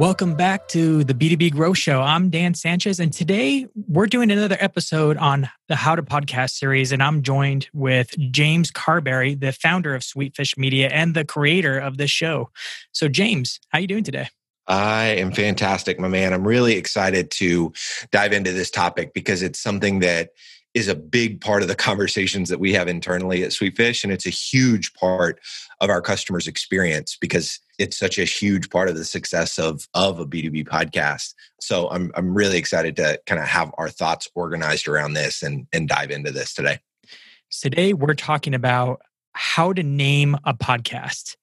Welcome back to the B2B Growth Show. I'm Dan Sanchez, and today we're doing another episode on the How to Podcast series. And I'm joined with James Carberry, the founder of Sweetfish Media and the creator of this show. So, James, how are you doing today? I am fantastic, my man. I'm really excited to dive into this topic because it's something that is a big part of the conversations that we have internally at Sweetfish. And it's a huge part of our customers' experience because it's such a huge part of the success of, of a B2B podcast. So I'm, I'm really excited to kind of have our thoughts organized around this and, and dive into this today. Today, we're talking about how to name a podcast.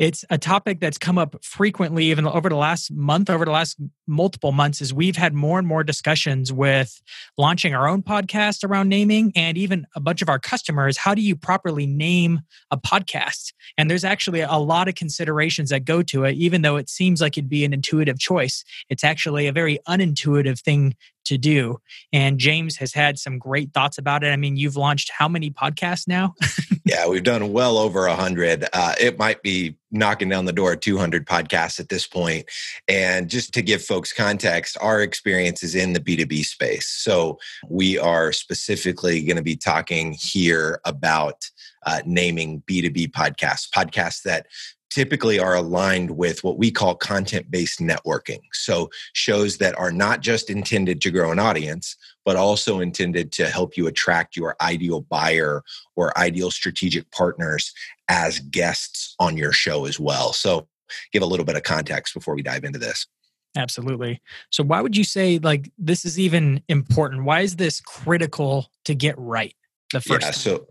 It's a topic that's come up frequently, even over the last month, over the last multiple months, as we've had more and more discussions with launching our own podcast around naming and even a bunch of our customers. How do you properly name a podcast? And there's actually a lot of considerations that go to it, even though it seems like it'd be an intuitive choice. It's actually a very unintuitive thing to do. And James has had some great thoughts about it. I mean, you've launched how many podcasts now? yeah, we've done well over a hundred. Uh, it might be knocking down the door 200 podcasts at this point. And just to give folks context, our experience is in the B2B space. So we are specifically going to be talking here about uh, naming B2B podcasts, podcasts that typically are aligned with what we call content based networking. So, shows that are not just intended to grow an audience, but also intended to help you attract your ideal buyer or ideal strategic partners as guests on your show as well. So, give a little bit of context before we dive into this. Absolutely. So, why would you say like this is even important? Why is this critical to get right? The first yeah, so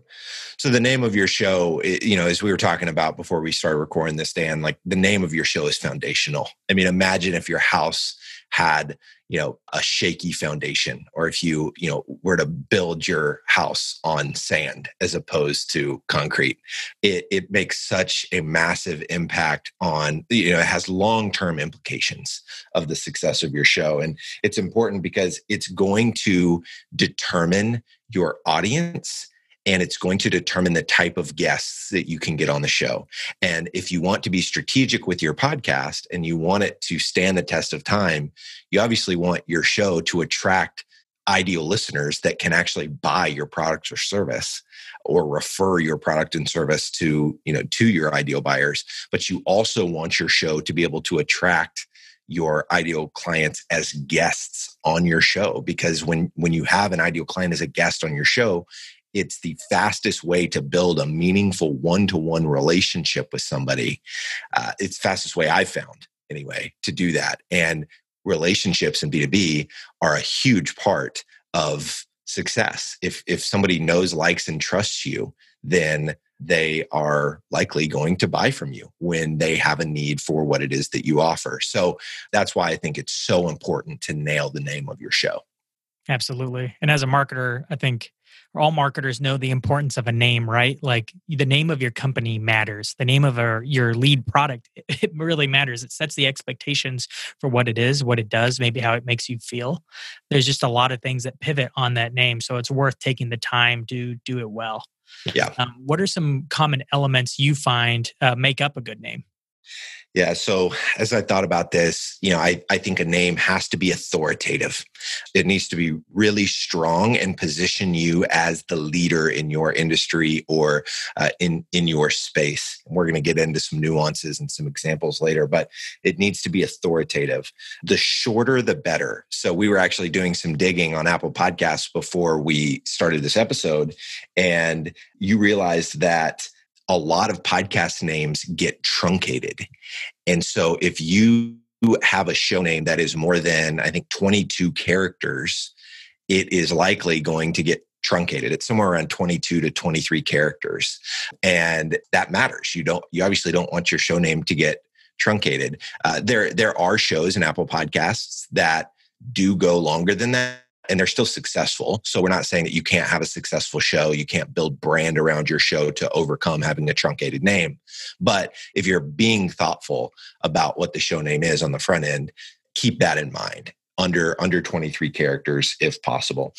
so the name of your show eh, you know as we were talking about before we started recording this dan like the name of your show is foundational. I mean imagine if your house had you know a shaky foundation or if you you know were to build your house on sand as opposed to concrete. It, it makes such a massive impact on you know it has long-term implications of the success of your show. And it's important because it's going to determine your audience and it's going to determine the type of guests that you can get on the show. And if you want to be strategic with your podcast and you want it to stand the test of time, you obviously want your show to attract ideal listeners that can actually buy your product or service or refer your product and service to, you know, to your ideal buyers, but you also want your show to be able to attract your ideal clients as guests on your show because when when you have an ideal client as a guest on your show it's the fastest way to build a meaningful one-to-one relationship with somebody. Uh, it's fastest way i've found anyway to do that. And relationships in b2b are a huge part of success. If if somebody knows likes and trusts you then they are likely going to buy from you when they have a need for what it is that you offer. So that's why I think it's so important to nail the name of your show. Absolutely. And as a marketer, I think all marketers know the importance of a name, right? Like the name of your company matters. The name of our, your lead product, it really matters. It sets the expectations for what it is, what it does, maybe how it makes you feel. There's just a lot of things that pivot on that name. So it's worth taking the time to do it well. Yeah. Um, what are some common elements you find uh, make up a good name? Yeah. So as I thought about this, you know, I, I think a name has to be authoritative. It needs to be really strong and position you as the leader in your industry or uh, in, in your space. And we're going to get into some nuances and some examples later, but it needs to be authoritative. The shorter, the better. So we were actually doing some digging on Apple Podcasts before we started this episode. And you realized that a lot of podcast names get truncated. And so if you have a show name that is more than, I think, 22 characters, it is likely going to get truncated. It's somewhere around 22 to 23 characters. And that matters. You don't, you obviously don't want your show name to get truncated. Uh, there, there are shows in Apple Podcasts that do go longer than that and they're still successful. So we're not saying that you can't have a successful show, you can't build brand around your show to overcome having a truncated name. But if you're being thoughtful about what the show name is on the front end, keep that in mind under under 23 characters if possible.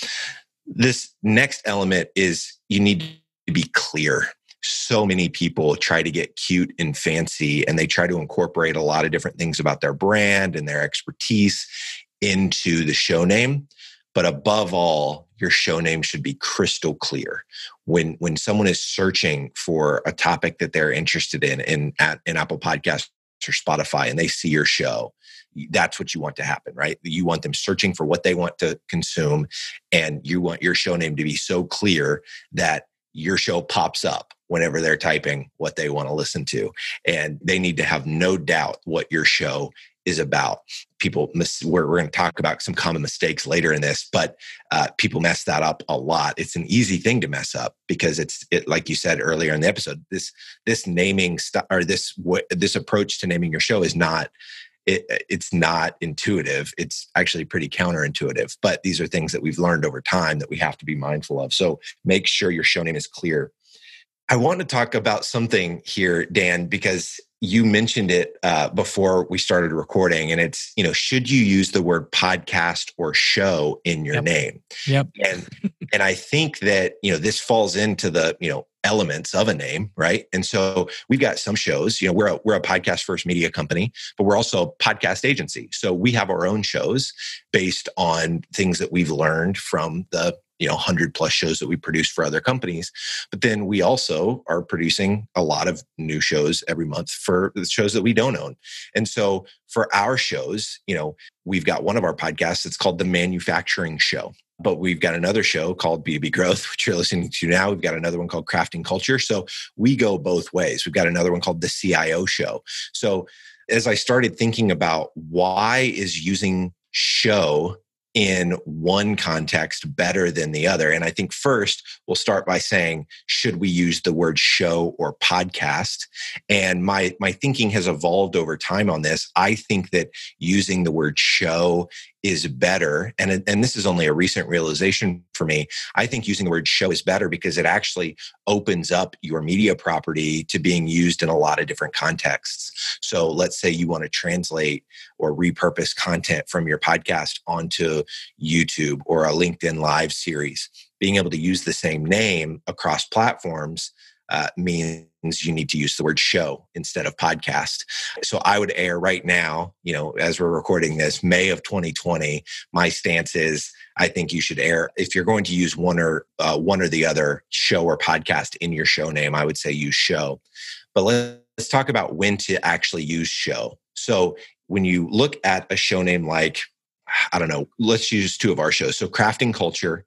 This next element is you need to be clear so many people try to get cute and fancy and they try to incorporate a lot of different things about their brand and their expertise into the show name but above all your show name should be crystal clear. When when someone is searching for a topic that they're interested in in at in apple podcasts or spotify and they see your show that's what you want to happen right? You want them searching for what they want to consume and you want your show name to be so clear that your show pops up whenever they're typing what they want to listen to. And they need to have no doubt what your show is about. People, miss, we're, we're going to talk about some common mistakes later in this, but uh, people mess that up a lot. It's an easy thing to mess up because it's it, like you said earlier in the episode. This this naming or this this approach to naming your show is not it, it's not intuitive. It's actually pretty counterintuitive. But these are things that we've learned over time that we have to be mindful of. So make sure your show name is clear. I want to talk about something here, Dan, because you mentioned it uh, before we started recording and it's you know should you use the word podcast or show in your yep. name? Yep. And and i think that you know this falls into the you know elements of a name right? And so we've got some shows you know we're a, we're a podcast first media company but we're also a podcast agency. So we have our own shows based on things that we've learned from the you know 100 plus shows that we produce for other companies but then we also are producing a lot of new shows every month for the shows that we don't own and so for our shows you know we've got one of our podcasts it's called the manufacturing show but we've got another show called B2B Growth, which you're listening to now. We've got another one called Crafting Culture. So we go both ways. We've got another one called the CIO Show. So as I started thinking about why is using show in one context better than the other. And I think first we'll start by saying, should we use the word show or podcast? And my my thinking has evolved over time on this. I think that using the word show is better and and this is only a recent realization for me i think using the word show is better because it actually opens up your media property to being used in a lot of different contexts. So let's say you want to translate or repurpose content from your podcast onto youtube or a linkedin live series. Being able to use the same name across platforms uh, means you need to use the word show instead of podcast. So I would air right now, you know, as we're recording this, May of 2020. My stance is I think you should air if you're going to use one or uh, one or the other show or podcast in your show name. I would say use show. But let's talk about when to actually use show. So when you look at a show name like I don't know, let's use two of our shows. So crafting culture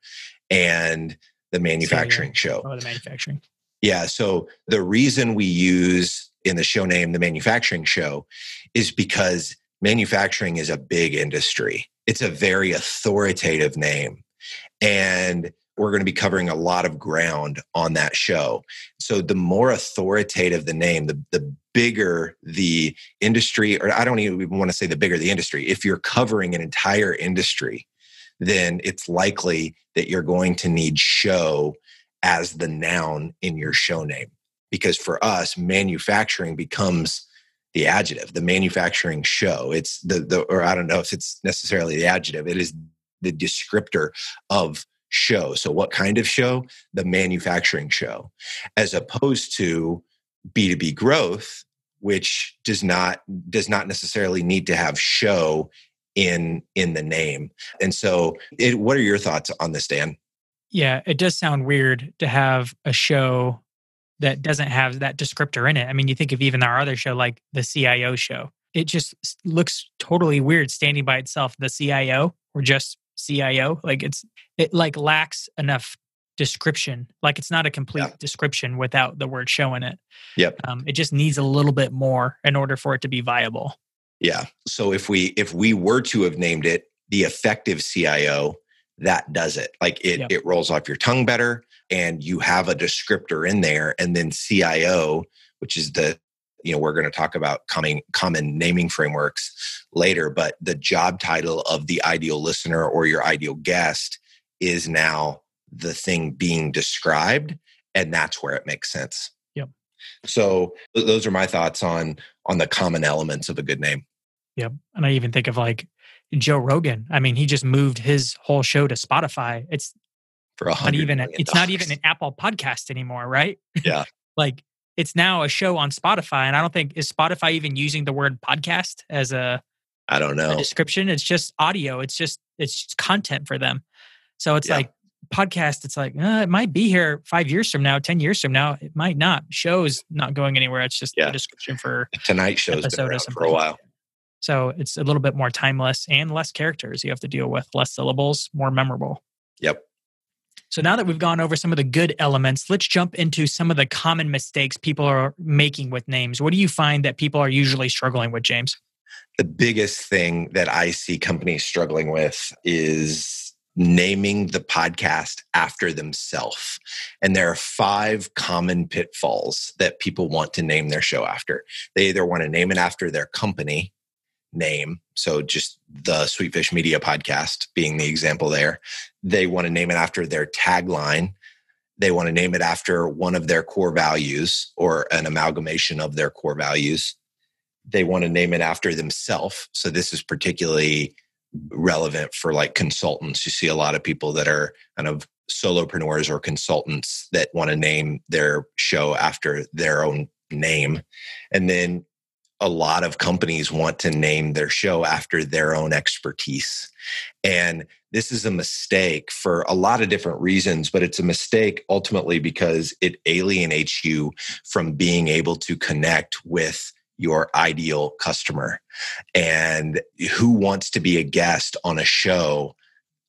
and the manufacturing show. Oh, the manufacturing. Yeah. So the reason we use in the show name the manufacturing show is because manufacturing is a big industry. It's a very authoritative name. And we're going to be covering a lot of ground on that show. So the more authoritative the name, the, the bigger the industry, or I don't even want to say the bigger the industry. If you're covering an entire industry, then it's likely that you're going to need show as the noun in your show name. Because for us, manufacturing becomes the adjective, the manufacturing show. It's the, the or I don't know if it's necessarily the adjective, it is the descriptor of show. So, what kind of show? The manufacturing show, as opposed to B2B growth, which does not does not necessarily need to have show in in the name. And so, it, what are your thoughts on this, Dan? Yeah, it does sound weird to have a show that doesn't have that descriptor in it. I mean, you think of even our other show, like the CIO show, it just looks totally weird standing by itself. The CIO or just CIO, like it's, it like lacks enough description. Like it's not a complete yeah. description without the word show in it. Yep. Um, it just needs a little bit more in order for it to be viable. Yeah. So if we if we were to have named it the effective CIO, that does it. Like it, yep. it rolls off your tongue better and you have a descriptor in there. And then CIO, which is the you know, we're going to talk about coming common naming frameworks later, but the job title of the ideal listener or your ideal guest is now the thing being described and that's where it makes sense. Yep. So those are my thoughts on on the common elements of a good name. Yep. And I even think of like Joe Rogan. I mean, he just moved his whole show to Spotify. It's for not even a, it's not even an Apple podcast anymore, right? Yeah. like it's now a show on Spotify, and I don't think is Spotify even using the word podcast as a I don't know description. It's just audio. It's just it's just content for them. So it's yeah. like podcast. It's like uh, it might be here five years from now, ten years from now. It might not. Shows not going anywhere. It's just yeah. a description for tonight shows been around for a while. So it's a little bit more timeless and less characters you have to deal with, less syllables, more memorable. Yep. So now that we've gone over some of the good elements, let's jump into some of the common mistakes people are making with names. What do you find that people are usually struggling with, James? The biggest thing that I see companies struggling with is naming the podcast after themselves. And there are five common pitfalls that people want to name their show after. They either want to name it after their company, name. So just the Sweetfish Media podcast being the example there. They want to name it after their tagline. They want to name it after one of their core values or an amalgamation of their core values. They want to name it after themselves. So this is particularly relevant for like consultants. You see a lot of people that are kind of solopreneurs or consultants that want to name their show after their own name. And then a lot of companies want to name their show after their own expertise. And this is a mistake for a lot of different reasons, but it's a mistake ultimately because it alienates you from being able to connect with your ideal customer. And who wants to be a guest on a show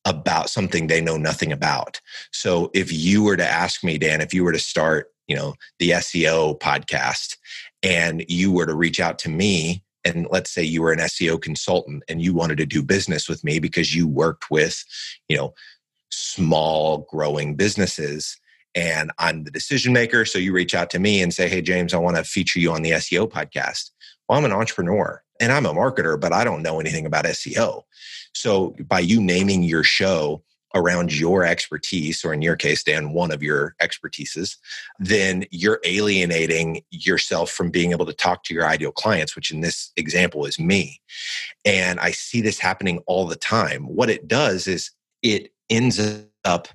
about something they know nothing about? So if you were to ask me, Dan, if you were to start, you know, the SEO podcast and you were to reach out to me and let's say you were an SEO consultant and you wanted to do business with me because you worked with, you know, small growing businesses and I'm the decision maker. So you reach out to me and say, Hey, James, I want to feature you on the SEO podcast. Well, I'm an entrepreneur and I'm a marketer, but I don't know anything about SEO. So by you naming your show around your expertise, or in your case, Dan, one of your expertises, then you're alienating yourself from being able to talk to your ideal clients, which in this example is me. And I see this happening all the time. What it does is it ends up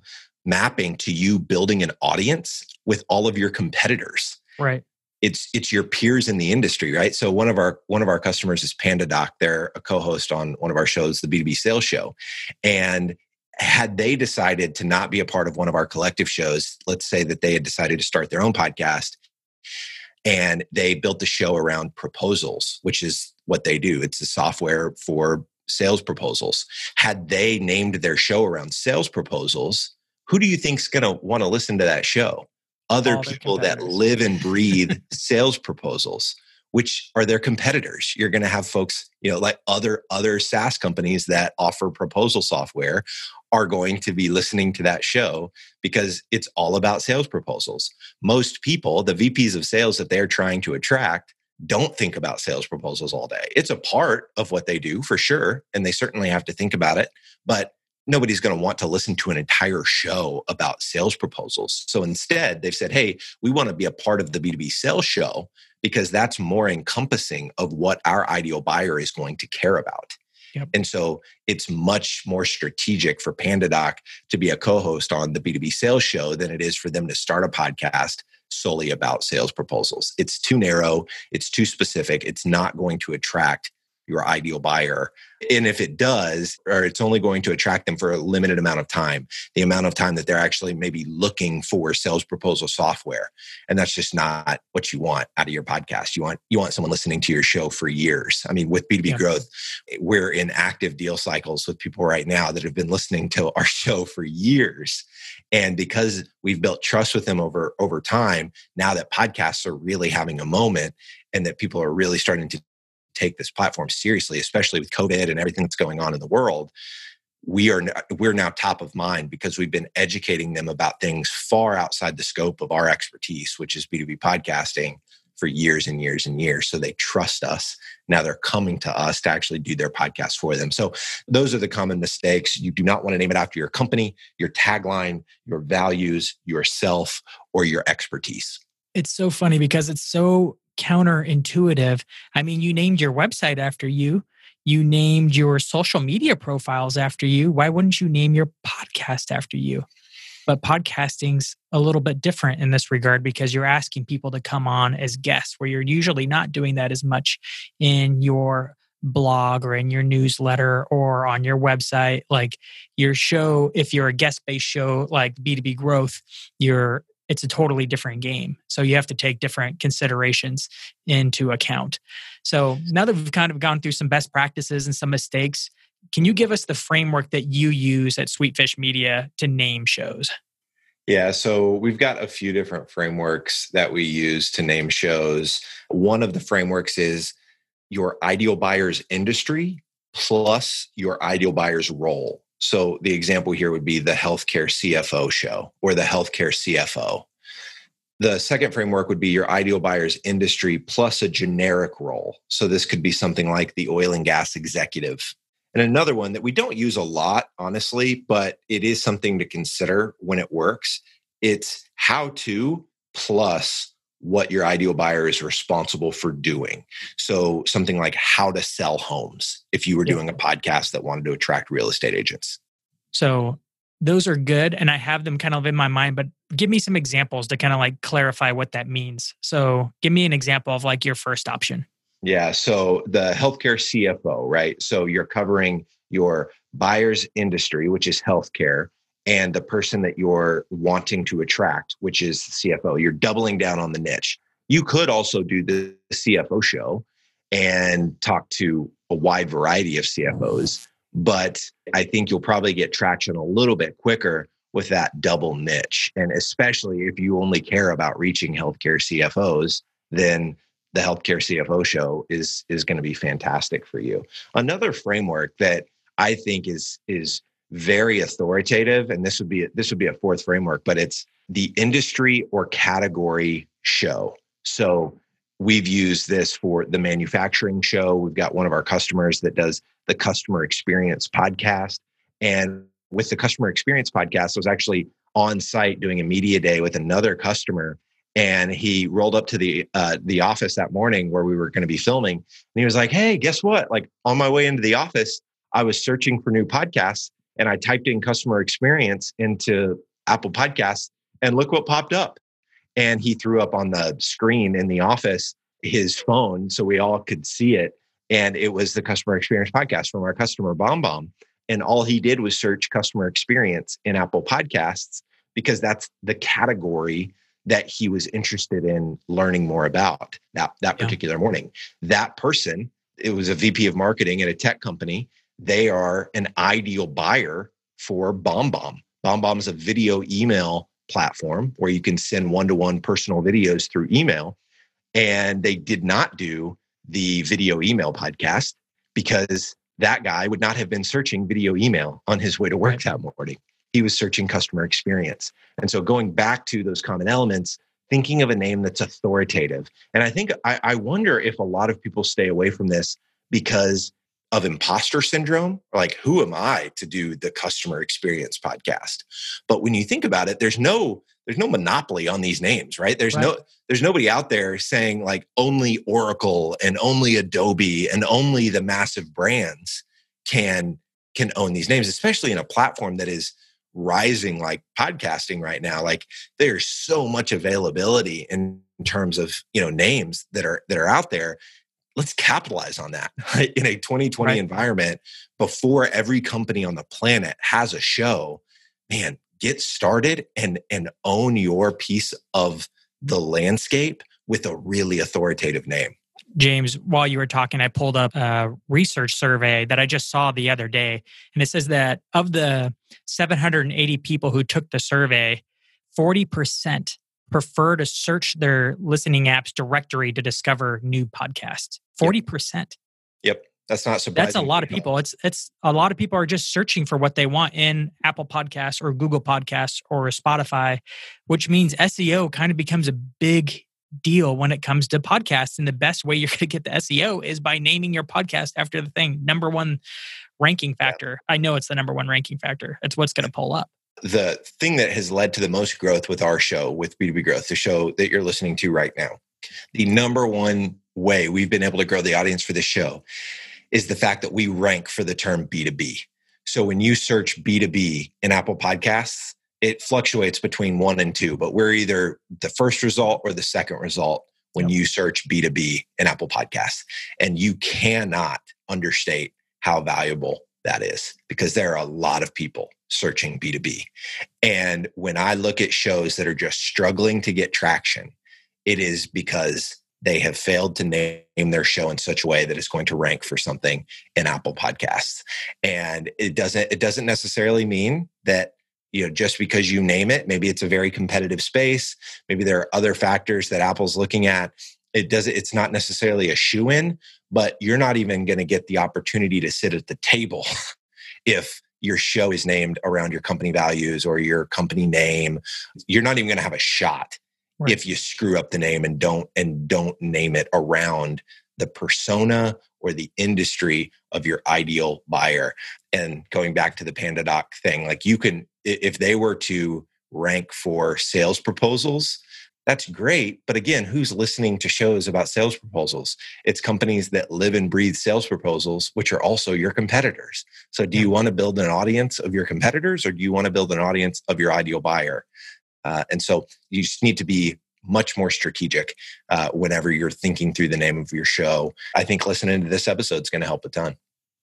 mapping to you building an audience with all of your competitors. Right it's it's your peers in the industry right so one of our one of our customers is pandadoc they're a co-host on one of our shows the b2b sales show and had they decided to not be a part of one of our collective shows, let's say that they had decided to start their own podcast and they built the show around proposals, which is what they do. It's a software for sales proposals. Had they named their show around sales proposals, who do you think's going to want to listen to that show? Other people that live and breathe sales proposals which are their competitors. You're going to have folks, you know, like other other SaaS companies that offer proposal software are going to be listening to that show because it's all about sales proposals. Most people, the VPs of sales that they're trying to attract, don't think about sales proposals all day. It's a part of what they do for sure, and they certainly have to think about it, but nobody's going to want to listen to an entire show about sales proposals. So instead, they've said, "Hey, we want to be a part of the B2B sales show because that's more encompassing of what our ideal buyer is going to care about." Yep. And so it's much more strategic for PandaDoc to be a co host on the B2B sales show than it is for them to start a podcast solely about sales proposals. It's too narrow, it's too specific, it's not going to attract your ideal buyer. And if it does, or it's only going to attract them for a limited amount of time, the amount of time that they're actually maybe looking for sales proposal software. And that's just not what you want out of your podcast. You want you want someone listening to your show for years. I mean, with B2B yeah. growth, we're in active deal cycles with people right now that have been listening to our show for years. And because we've built trust with them over over time, now that podcasts are really having a moment and that people are really starting to take this platform seriously, especially with COVID and everything that's going on in the world, we are we're now top of mind because we've been educating them about things far outside the scope of our expertise, which is B2B podcasting, for years and years and years. So they trust us. Now they're coming to us to actually do their podcast for them. So those are the common mistakes. You do not want to name it after your company, your tagline, your values, yourself, or your expertise. It's so funny because it's so counterintuitive. I mean, you named your website after you, you named your social media profiles after you. Why wouldn't you name your podcast after you? But podcasting's a little bit different in this regard because you're asking people to come on as guests, where you're usually not doing that as much in your blog or in your newsletter or on your website. Like your show, if you're a guest based show like B2B growth, you're it's a totally different game. So you have to take different considerations into account. So now that we've kind of gone through some best practices and some mistakes, can you give us the framework that you use at Sweetfish Media to name shows? Yeah, so we've got a few different frameworks that we use to name shows. One of the frameworks is your ideal buyer's industry plus your ideal buyer's role. So the example here would be the healthcare CFO show or the healthcare CFO. The second framework would be your ideal buyer's industry plus a generic role. So this could be something like the oil and gas executive. And another one that we don't use a lot, honestly, but it is something to consider when it works. It's how to plus what your ideal buyer is responsible for doing. So, something like how to sell homes if you were doing a podcast that wanted to attract real estate agents. So, those are good. And I have them kind of in my mind, but give me some examples to kind of like clarify what that means. So, give me an example of like your first option. Yeah. So, the healthcare CFO, right? So, you're covering your buyer's industry, which is healthcare and the person that you're wanting to attract, which is the CFO. You're doubling down on the niche. You could also do the CFO show and talk to a wide variety of CFOs, but I think you'll probably get traction a little bit quicker with that double niche. And especially if you only care about reaching healthcare CFOs, then the healthcare CFO show is is going to be fantastic for you. Another framework that I think is is very authoritative and this would be this would be a fourth framework but it's the industry or category show. So we've used this for the manufacturing show. We've got one of our customers that does the customer experience podcast. And with the customer experience podcast i was actually on site doing a media day with another customer and he rolled up to the uh, the office that morning where we were going to be filming and he was like hey guess what? Like on my way into the office i was searching for new podcasts and I typed in customer experience into Apple Podcasts, and look what popped up. And he threw up on the screen in the office his phone so we all could see it. And it was the customer experience podcast from our customer BombBomb. And all he did was search customer experience in Apple Podcasts because that's the category that he was interested in learning more about that, that particular yeah. morning. That person, it was a VP of marketing at a tech company they are an ideal buyer for BombBomb. BombBomb is a video email platform where you can send one to one personal videos through email. And they did not do the video email podcast because that guy would not have been searching video email on his way to work that morning. He was searching customer experience. And so going back to those common elements, thinking of a name that's authoritative. And I think I, I wonder if a lot of people stay away from this because of imposter syndrome like who am i to do the customer experience podcast? But when you think about it there's no there's no monopoly on these names right? There's right. no there's nobody out there saying like only oracle and only adobe and only the massive brands can can own these names especially in a platform that is rising like podcasting right now. Like there's so much availability in terms of you know names that are that are out there let's capitalize on that in a 2020 right. environment before every company on the planet has a show man get started and and own your piece of the landscape with a really authoritative name James, while you were talking, I pulled up a research survey that I just saw the other day. And it says that of the 780 people who took the survey, 40% prefer to search their listening apps directory to discover new podcasts. 40%. Yep. yep. That's not surprising. That's a lot of people. It's it's a lot of people are just searching for what they want in Apple Podcasts or Google Podcasts or Spotify, which means SEO kind of becomes a big deal when it comes to podcasts. And the best way you're going to get the SEO is by naming your podcast after the thing. Number one ranking factor. I know it's the number one ranking factor. It's what's going to pull up. The thing that has led to the most growth with our show, with B2B Growth, the show that you're listening to right now, the number one way we've been able to grow the audience for this show is the fact that we rank for the term B2B. So when you search B2B in Apple Podcasts, it fluctuates between one and two, but we're either the first result or the second result when yep. you search B2B in Apple Podcasts. And you cannot understate how valuable that is because there are a lot of people searching B2B. And when I look at shows that are just struggling to get traction, it is because they have failed to name their show in such a way that it's going to rank for something in Apple Podcasts. And it doesn't it doesn't necessarily mean that you know just because you name it maybe it's a very competitive space maybe there are other factors that apple's looking at it does it's not necessarily a shoe in but you're not even going to get the opportunity to sit at the table if your show is named around your company values or your company name you're not even going to have a shot right. if you screw up the name and don't and don't name it around the persona or the industry of your ideal buyer. And going back to the pandadoc thing like you can if they were to rank for sales proposals that's great but again who's listening to shows about sales proposals? It's companies that live and breathe sales proposals which are also your competitors. So do you want to build an audience of your competitors or do you want to build an audience of your ideal buyer uh, and so you just need to be much more strategic uh, whenever you're thinking through the name of your show i think listening to this episode is going to help a ton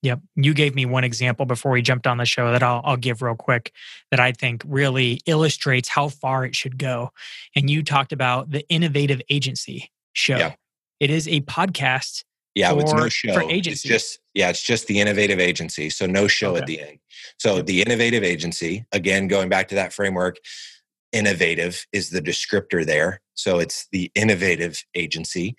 Yep. You gave me one example before we jumped on the show that I'll, I'll give real quick that I think really illustrates how far it should go. And you talked about the Innovative Agency show. Yeah. It is a podcast. Yeah, for, it's no show. For. It's just yeah, it's just the Innovative Agency. So no show okay. at the end. So the Innovative Agency, again, going back to that framework, innovative is the descriptor there. So it's the Innovative Agency.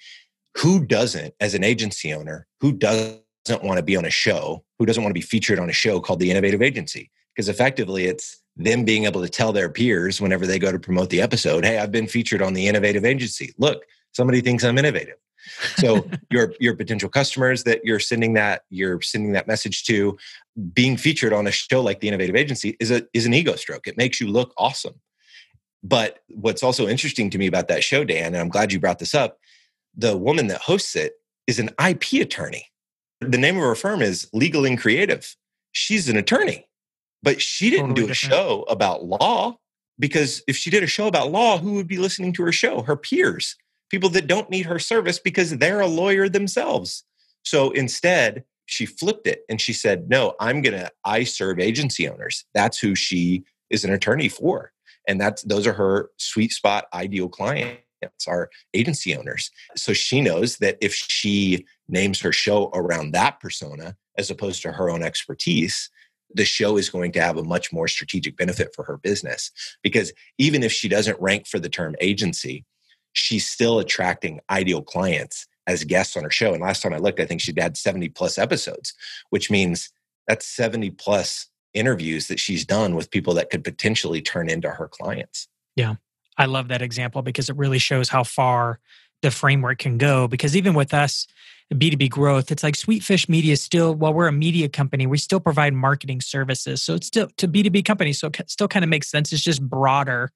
Who doesn't, as an agency owner, who does doesn't want to be on a show, who doesn't want to be featured on a show called the Innovative Agency? Because effectively, it's them being able to tell their peers whenever they go to promote the episode, "Hey, I've been featured on the Innovative Agency. Look, somebody thinks I'm innovative." So your your potential customers that you're sending that you're sending that message to, being featured on a show like the Innovative Agency is a is an ego stroke. It makes you look awesome. But what's also interesting to me about that show, Dan, and I'm glad you brought this up, the woman that hosts it is an IP attorney. The name of her firm is Legal and Creative. She's an attorney, but she didn't totally do a different. show about law because if she did a show about law, who would be listening to her show? Her peers, people that don't need her service because they're a lawyer themselves. So instead, she flipped it and she said, No, I'm going to, I serve agency owners. That's who she is an attorney for. And that's, those are her sweet spot ideal clients are agency owners. So she knows that if she names her show around that persona as opposed to her own expertise, the show is going to have a much more strategic benefit for her business. Because even if she doesn't rank for the term agency, she's still attracting ideal clients as guests on her show. And last time I looked, I think she'd had 70 plus episodes, which means that's 70 plus interviews that she's done with people that could potentially turn into her clients. Yeah. I love that example because it really shows how far the framework can go. Because even with us, B2B growth, it's like Sweetfish Media still, while we're a media company, we still provide marketing services. So it's still to B2B companies. So it still kind of makes sense. It's just broader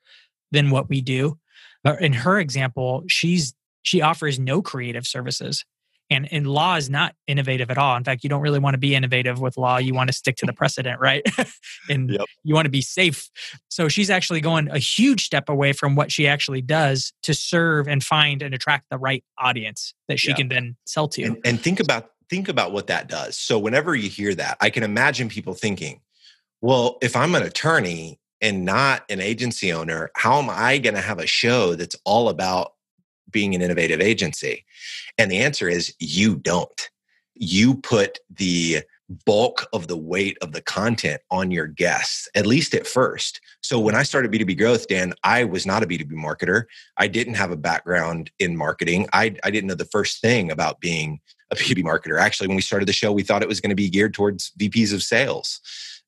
than what we do. But in her example, she's she offers no creative services. And, and law is not innovative at all. In fact, you don't really want to be innovative with law. You want to stick to the precedent, right? and yep. you want to be safe. So she's actually going a huge step away from what she actually does to serve and find and attract the right audience that she yeah. can then sell to. And, and think about think about what that does. So whenever you hear that, I can imagine people thinking, well, if I'm an attorney and not an agency owner, how am I going to have a show that's all about being an innovative agency? And the answer is you don't. You put the bulk of the weight of the content on your guests, at least at first. So when I started B2B growth, Dan, I was not a B2B marketer. I didn't have a background in marketing. I, I didn't know the first thing about being a B2B marketer. Actually, when we started the show, we thought it was going to be geared towards VPs of sales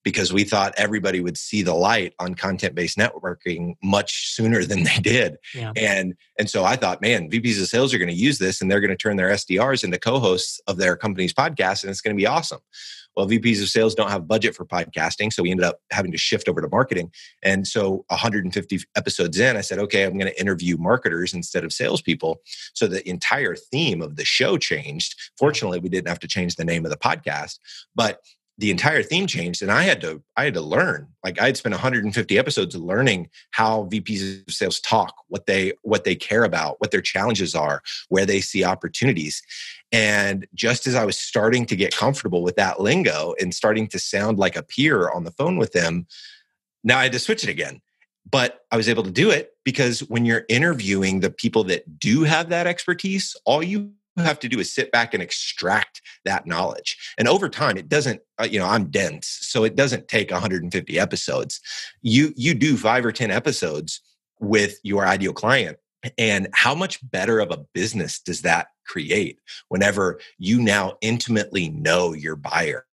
because we thought everybody would see the light on content based networking much sooner than they did. Yeah. And and so I thought, man, VPs of sales are going to use this and they're going to turn their SDRs into co-hosts of their company's podcast and it's going to be awesome. Well, VPs of sales don't have budget for podcasting, so we ended up having to shift over to marketing. And so 150 episodes in, I said, okay, I'm going to interview marketers instead of salespeople. So the entire theme of the show changed. Fortunately, we didn't have to change the name of the podcast, but the entire theme changed and i had to i had to learn like i had spent 150 episodes learning how vps of sales talk what they what they care about what their challenges are where they see opportunities and just as i was starting to get comfortable with that lingo and starting to sound like a peer on the phone with them now i had to switch it again but i was able to do it because when you're interviewing the people that do have that expertise all you have to do is sit back and extract that knowledge. And over time, it doesn't, uh, you know, I'm dense, so it doesn't take 150 episodes. You you do five or 10 episodes with your ideal client. And how much better of a business does that create whenever you now intimately know your buyer?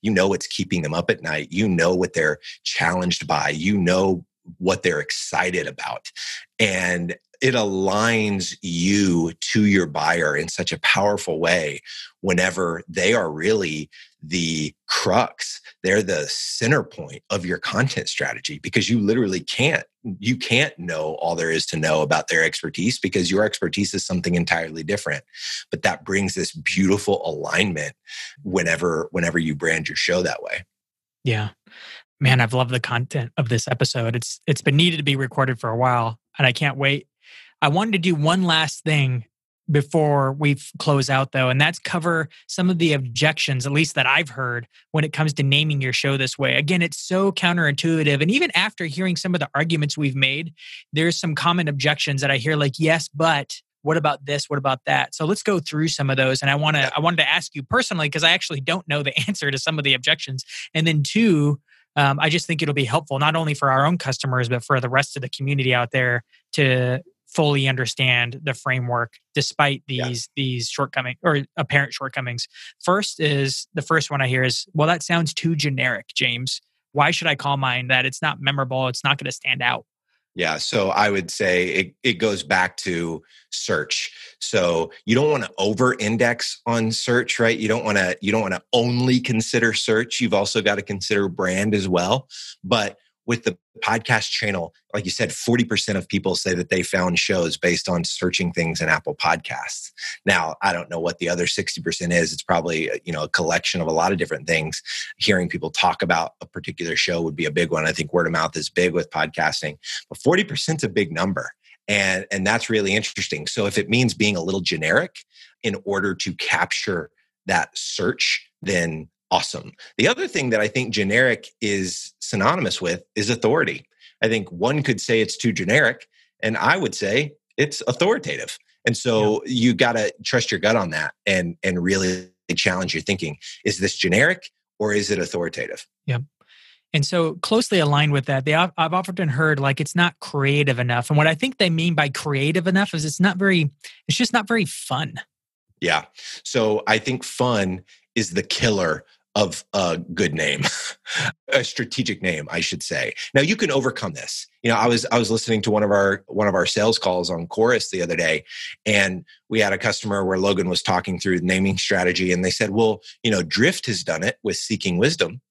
You know what's keeping them up at night. You know what they're challenged by. You know what they're excited about. And it aligns you to your buyer in such a powerful way whenever they are really the crux they're the center point of your content strategy because you literally can't you can't know all there is to know about their expertise because your expertise is something entirely different but that brings this beautiful alignment whenever whenever you brand your show that way yeah man i've loved the content of this episode. It's it's been needed to be recorded for a while and i can't wait. I wanted to do one last thing before we close out though and that's cover some of the objections at least that i've heard when it comes to naming your show this way. Again it's so counterintuitive and even after hearing some of the arguments we've made there's some common objections that i hear like yes but what about this? What about that? So let's go through some of those and i want to i wanted to ask you personally because i actually don't know the answer to some of the objections and then two um, i just think it'll be helpful not only for our own customers but for the rest of the community out there to fully understand the framework despite these yeah. these shortcomings or apparent shortcomings. First is the first one i hear is well that sounds too generic james. Why should i call mine that? It's not memorable. It's not going to stand out yeah so i would say it, it goes back to search. So you don't want to over index on search right? You don't want to you don't want to only consider search. You've also got to consider brand as well. But with the podcast channel, like you said, 40% of people say that they found shows based on searching things in Apple Podcasts. Now, I don't know what the other 60% is. It's probably, uh, you know, a collection of a lot of different things. Hearing people talk about a particular show would be a big one. I think word of mouth is big with podcasting, but 40% is a big number. And, and that's really interesting. So if it means being a little generic in order to capture that search, then awesome. The other thing that I think generic is synonymous with is authority. I think one could say it's too generic, and I would say it's authoritative. And so yeah. you got to trust your gut on that and and really challenge your thinking. Is this generic or is it authoritative? Yeah. And so closely aligned with that, they I've often heard like it's not creative enough. And what I think they mean by creative enough is it's not very it's just not very fun. Yeah. So I think fun is the killer of a good name, a strategic name, I should say. Now you can overcome this. You know, I was I was listening to one of our one of our sales calls on Chorus the other day, and we had a customer where Logan was talking through naming strategy, and they said, "Well, you know, Drift has done it with Seeking Wisdom,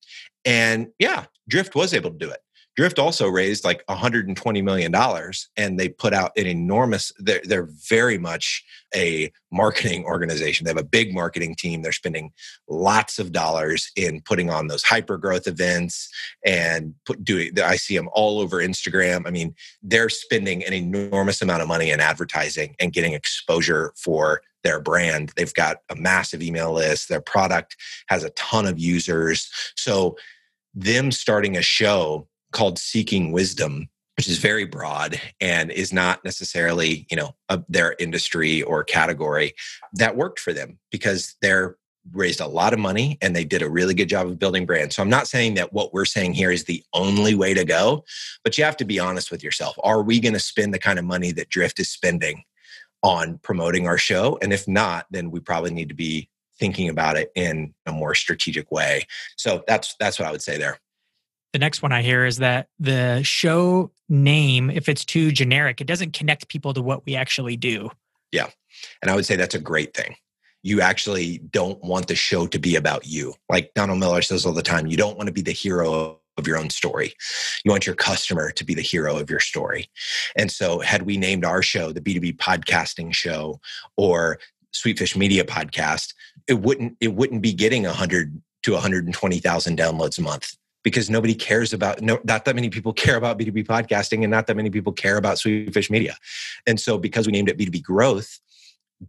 and yeah, Drift was able to do it." Drift also raised like 120 million dollars, and they put out an enormous. They're, they're very much a marketing organization. They have a big marketing team. They're spending lots of dollars in putting on those hyper growth events and put doing. I see them all over Instagram. I mean, they're spending an enormous amount of money in advertising and getting exposure for their brand. They've got a massive email list. Their product has a ton of users. So them starting a show called Seeking Wisdom, which is very broad and is not necessarily, you know, a, their industry or category. That worked for them because they're raised a lot of money and they did a really good job of building brand. So I'm not saying that what we're saying here is the only way to go, but you have to be honest with yourself. Are we going to spend the kind of money that Drift is spending on promoting our show? And if not, then we probably need to be thinking about it in a more strategic way. So that's that's what I would say there. The next one I hear is that the show name, if it's too generic, it doesn't connect people to what we actually do. Yeah. And I would say that's a great thing. You actually don't want the show to be about you. Like Donald Miller says all the time, you don't want to be the hero of your own story. You want your customer to be the hero of your story. And so, had we named our show the B2B podcasting show or Sweetfish Media podcast, it wouldn't it wouldn't be getting 100 to 120,000 downloads a month because nobody cares about no not that many people care about b2b podcasting and not that many people care about sweetfish media. And so because we named it b2b growth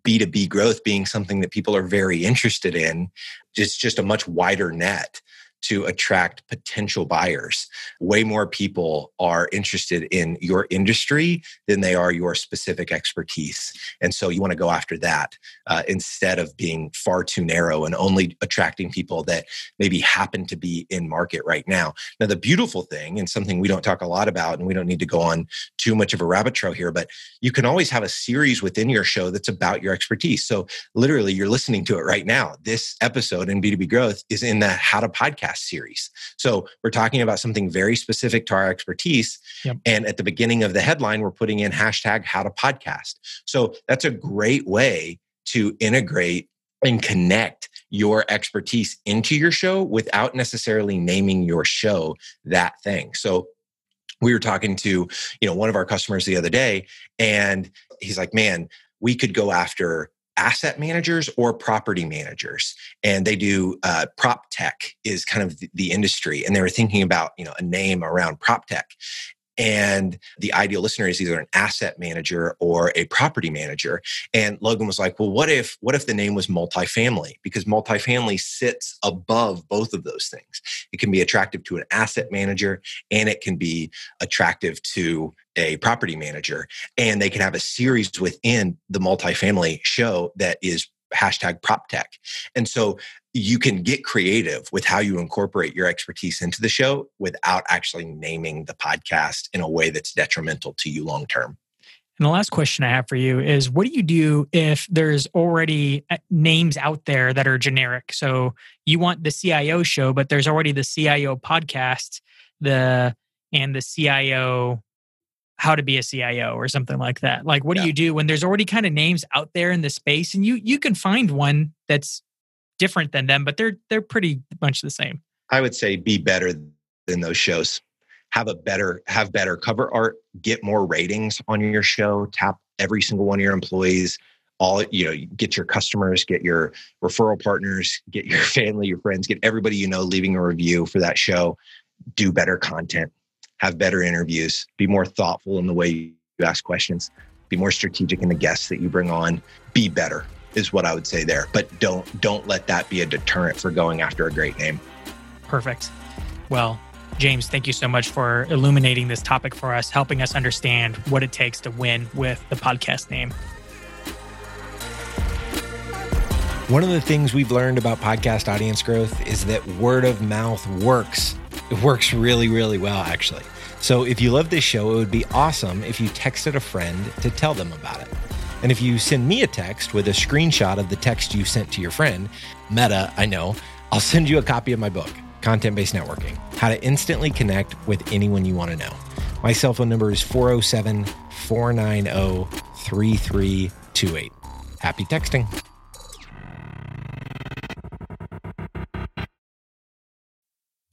b2b growth being something that people are very interested in it's just a much wider net to attract potential buyers. Way more people are interested in your industry than they are your specific expertise. And so you want to go after that uh, instead of being far too narrow and only attracting people that maybe happen to be in market right now. Now, the beautiful thing, and something we don't talk a lot about, and we don't need to go on too much of a rabbit trail here, but you can always have a series within your show that's about your expertise. So literally, you're listening to it right now. This episode in B2B Growth is in the How to Podcast podcast series. So we're talking about something very specific to our expertise. Yep. And at the beginning of the headline, we're putting in hashtag how to podcast. So that's a great way to integrate and connect your expertise into your show without necessarily naming your show that thing. So we were talking to, you know, one of our customers the other day and he's like, "Man, we could go after asset managers or property managers and they do uh, prop tech is kind of the, the, industry and they were thinking about you know a name around prop tech and the ideal listener is either an asset manager or a property manager. And logan was like well what if what if the name was multifamily? Because multifamily sits above both of those things. It can be attractive to an asset manager and it can be attractive to a property manager. And they can have a series within the multifamily show that is hashtag prop tech and so you can get creative with how you incorporate your expertise into the show without actually naming the podcast in a way that's detrimental to you long term. And the last question I have for you is what do you do if there's already uh, names out there that are generic? So you want the CIO show, but there's already the CIO podcast, the and the CIO how to be a CIO or something like that. Like what yeah. do you do when there's already kind of names out there in the space and you you can find one that's different than them, but they're they're pretty much the same. I would say be better than those shows. Have a better have better cover art, get more ratings on your show, tap every single one of your employees, all you know, get your customers, get your referral partners, get your family, your friends, get everybody you know leaving a review for that show. Do better content, have better interviews, be more thoughtful in the way you ask questions, be more strategic in the guests that you bring on, be better is what I would say there. But don't don't let that be a deterrent for going after a great name. Perfect. Well, James, thank you so much for illuminating this topic for us, helping us understand what it takes to win with the podcast name. One of the things we've learned about podcast audience growth is that word of mouth works. It works really, really well, actually. So if you love this show, it would be awesome if you texted a friend to tell them about it. And if you send me a text with a screenshot of the text you sent to your friend, Meta, I know, I'll send you a copy of my book, Content Based Networking How to Instantly Connect with Anyone You Want to Know. My cell phone number is 407 490 3328. Happy texting.